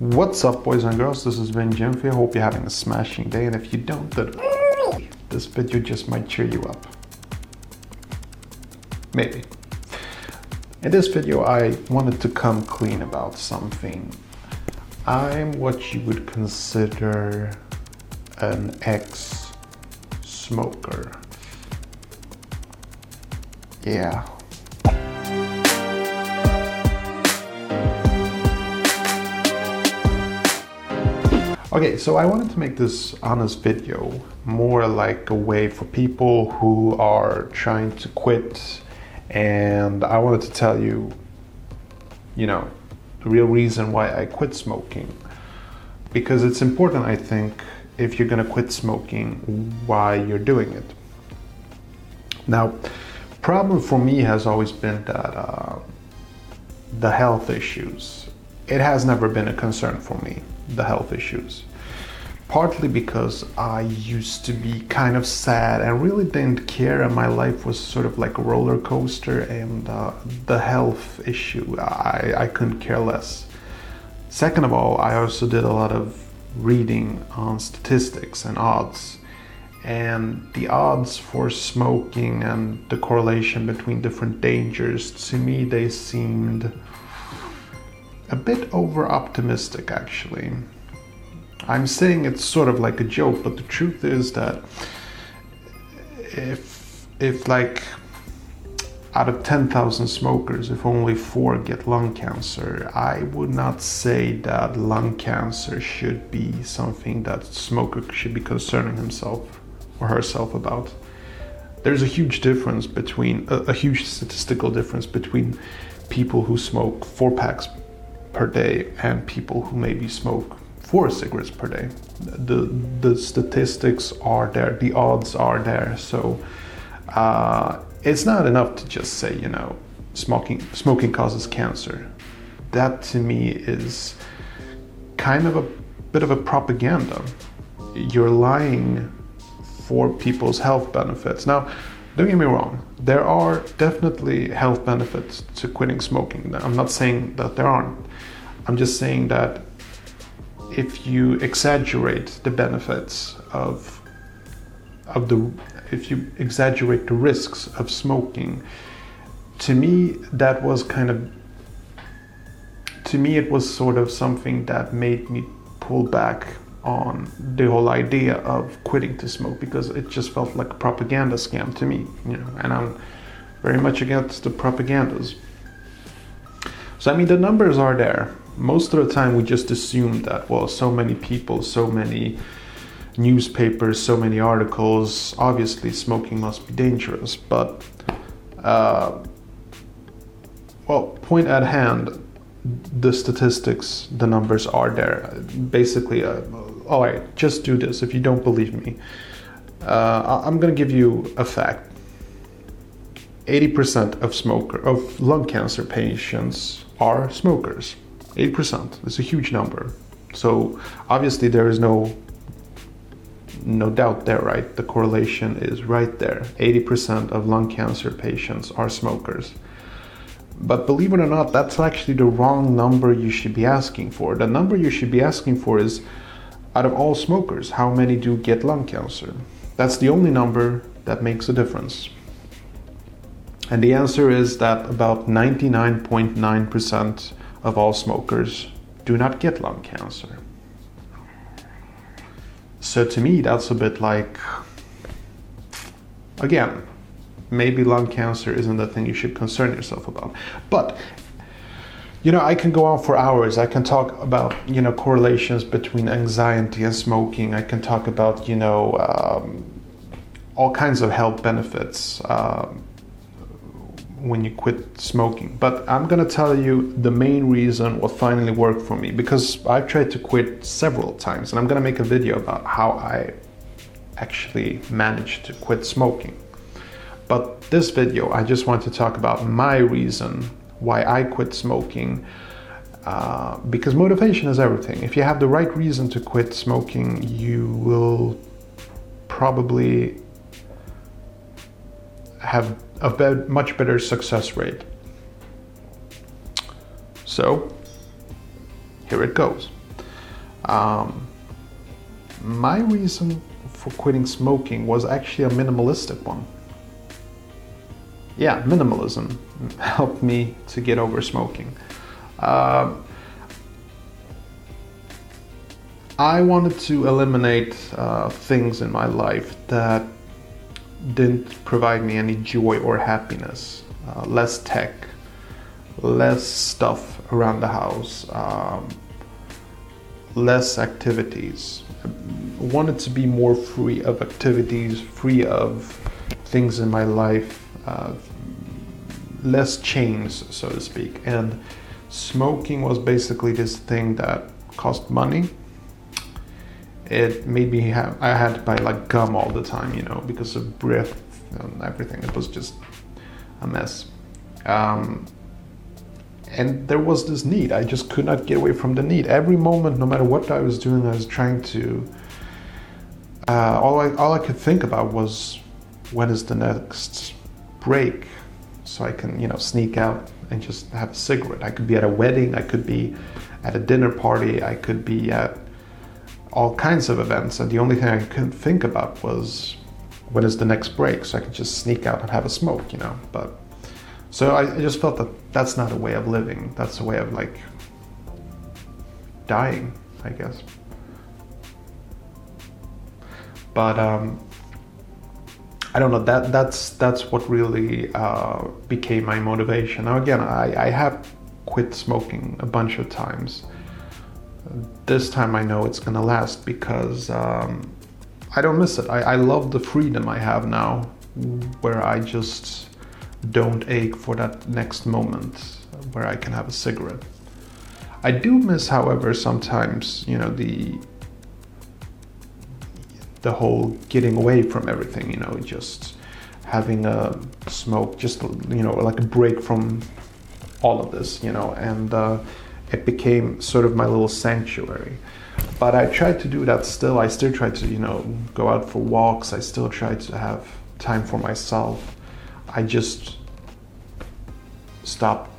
What's up, boys and girls? This is Vin Jimfi. I hope you're having a smashing day, and if you don't, then this video just might cheer you up. Maybe. In this video, I wanted to come clean about something. I'm what you would consider an ex smoker. Yeah. Okay, so I wanted to make this honest video more like a way for people who are trying to quit, and I wanted to tell you, you know, the real reason why I quit smoking. Because it's important, I think, if you're gonna quit smoking, why you're doing it. Now, problem for me has always been that uh, the health issues. It has never been a concern for me the health issues. Partly because I used to be kind of sad and really didn't care, and my life was sort of like a roller coaster, and uh, the health issue, I, I couldn't care less. Second of all, I also did a lot of reading on statistics and odds. And the odds for smoking and the correlation between different dangers, to me, they seemed a bit over optimistic actually. I'm saying it's sort of like a joke, but the truth is that if if like out of 10,000 smokers, if only four get lung cancer, I would not say that lung cancer should be something that smoker should be concerning himself or herself about. There's a huge difference between a, a huge statistical difference between people who smoke four packs per day and people who maybe smoke four cigarettes per day. The the statistics are there, the odds are there. So uh, it's not enough to just say you know smoking smoking causes cancer. That to me is kind of a bit of a propaganda. You're lying for people's health benefits. Now, don't get me wrong, there are definitely health benefits to quitting smoking. I'm not saying that there aren't. I'm just saying that if you exaggerate the benefits of of the if you exaggerate the risks of smoking, to me that was kind of to me it was sort of something that made me pull back on the whole idea of quitting to smoke because it just felt like a propaganda scam to me, you know, and I'm very much against the propagandas. So I mean the numbers are there. Most of the time we just assume that well so many people, so many newspapers, so many articles, obviously smoking must be dangerous, but uh, well, point at hand, the statistics, the numbers are there. Basically, uh, all right, just do this if you don't believe me. Uh, I'm going to give you a fact. 80% of smoker of lung cancer patients are smokers. 80%. It's a huge number. So obviously there is no no doubt there, right? The correlation is right there. 80% of lung cancer patients are smokers. But believe it or not, that's actually the wrong number you should be asking for. The number you should be asking for is out of all smokers, how many do get lung cancer? That's the only number that makes a difference. And the answer is that about 99.9% of all smokers do not get lung cancer. So to me, that's a bit like, again, maybe lung cancer isn't the thing you should concern yourself about. But you know, I can go on for hours. I can talk about, you know, correlations between anxiety and smoking. I can talk about, you know, um, all kinds of health benefits um, when you quit smoking. But I'm going to tell you the main reason what finally worked for me because I've tried to quit several times and I'm going to make a video about how I actually managed to quit smoking. But this video, I just want to talk about my reason why I quit smoking. Uh, because motivation is everything. If you have the right reason to quit smoking, you will probably have a be- much better success rate. So, here it goes. Um, my reason for quitting smoking was actually a minimalistic one. Yeah, minimalism helped me to get over smoking. Uh, I wanted to eliminate uh, things in my life that didn't provide me any joy or happiness. Uh, less tech, less stuff around the house, um, less activities. I wanted to be more free of activities, free of things in my life, uh, less chains, so to speak. And smoking was basically this thing that cost money it made me have I had to buy like gum all the time, you know, because of breath and everything. It was just a mess. Um, and there was this need. I just could not get away from the need. Every moment, no matter what I was doing, I was trying to. Uh, all I all I could think about was when is the next break, so I can you know sneak out and just have a cigarette. I could be at a wedding. I could be at a dinner party. I could be at all kinds of events, and the only thing I could think about was when is the next break, so I could just sneak out and have a smoke, you know. But so I, I just felt that that's not a way of living. That's a way of like dying, I guess. But um, I don't know. That that's that's what really uh, became my motivation. Now again, I, I have quit smoking a bunch of times this time I know it's gonna last because um, I don't miss it. I, I love the freedom I have now where I just don't ache for that next moment where I can have a cigarette. I do miss, however, sometimes, you know, the the whole getting away from everything, you know, just having a smoke, just you know, like a break from all of this, you know, and uh, it became sort of my little sanctuary. But I tried to do that still. I still tried to, you know, go out for walks. I still tried to have time for myself. I just stopped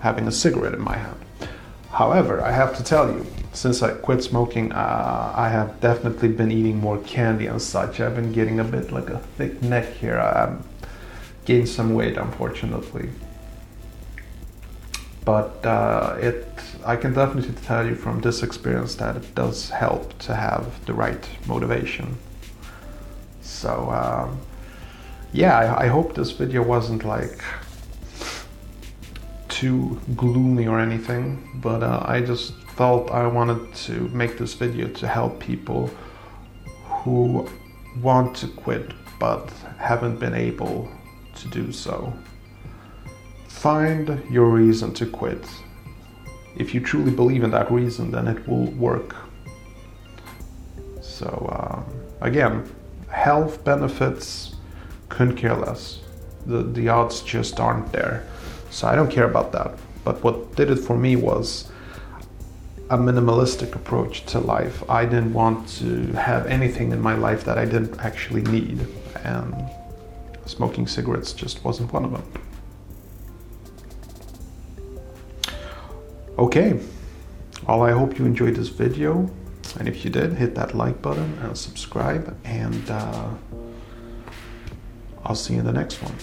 having a cigarette in my hand. However, I have to tell you, since I quit smoking, uh, I have definitely been eating more candy and such. I've been getting a bit like a thick neck here. I've gained some weight, unfortunately but uh, it I can definitely tell you from this experience that it does help to have the right motivation. So um, yeah, I, I, hope this video wasn't like too gloomy or anything, but uh, I just felt I wanted to make this video to help people who want to quit but haven't been able to do so. Find your reason to quit. If you truly believe in that reason, then it will work. So, uh, again, health benefits couldn't care less. The, the odds just aren't there. So, I don't care about that. But what did it for me was a minimalistic approach to life. I didn't want to have anything in my life that I didn't actually need. And smoking cigarettes just wasn't one of them. Okay, well, I hope you enjoyed this video. And if you did, hit that like button and subscribe. And uh, I'll see you in the next one.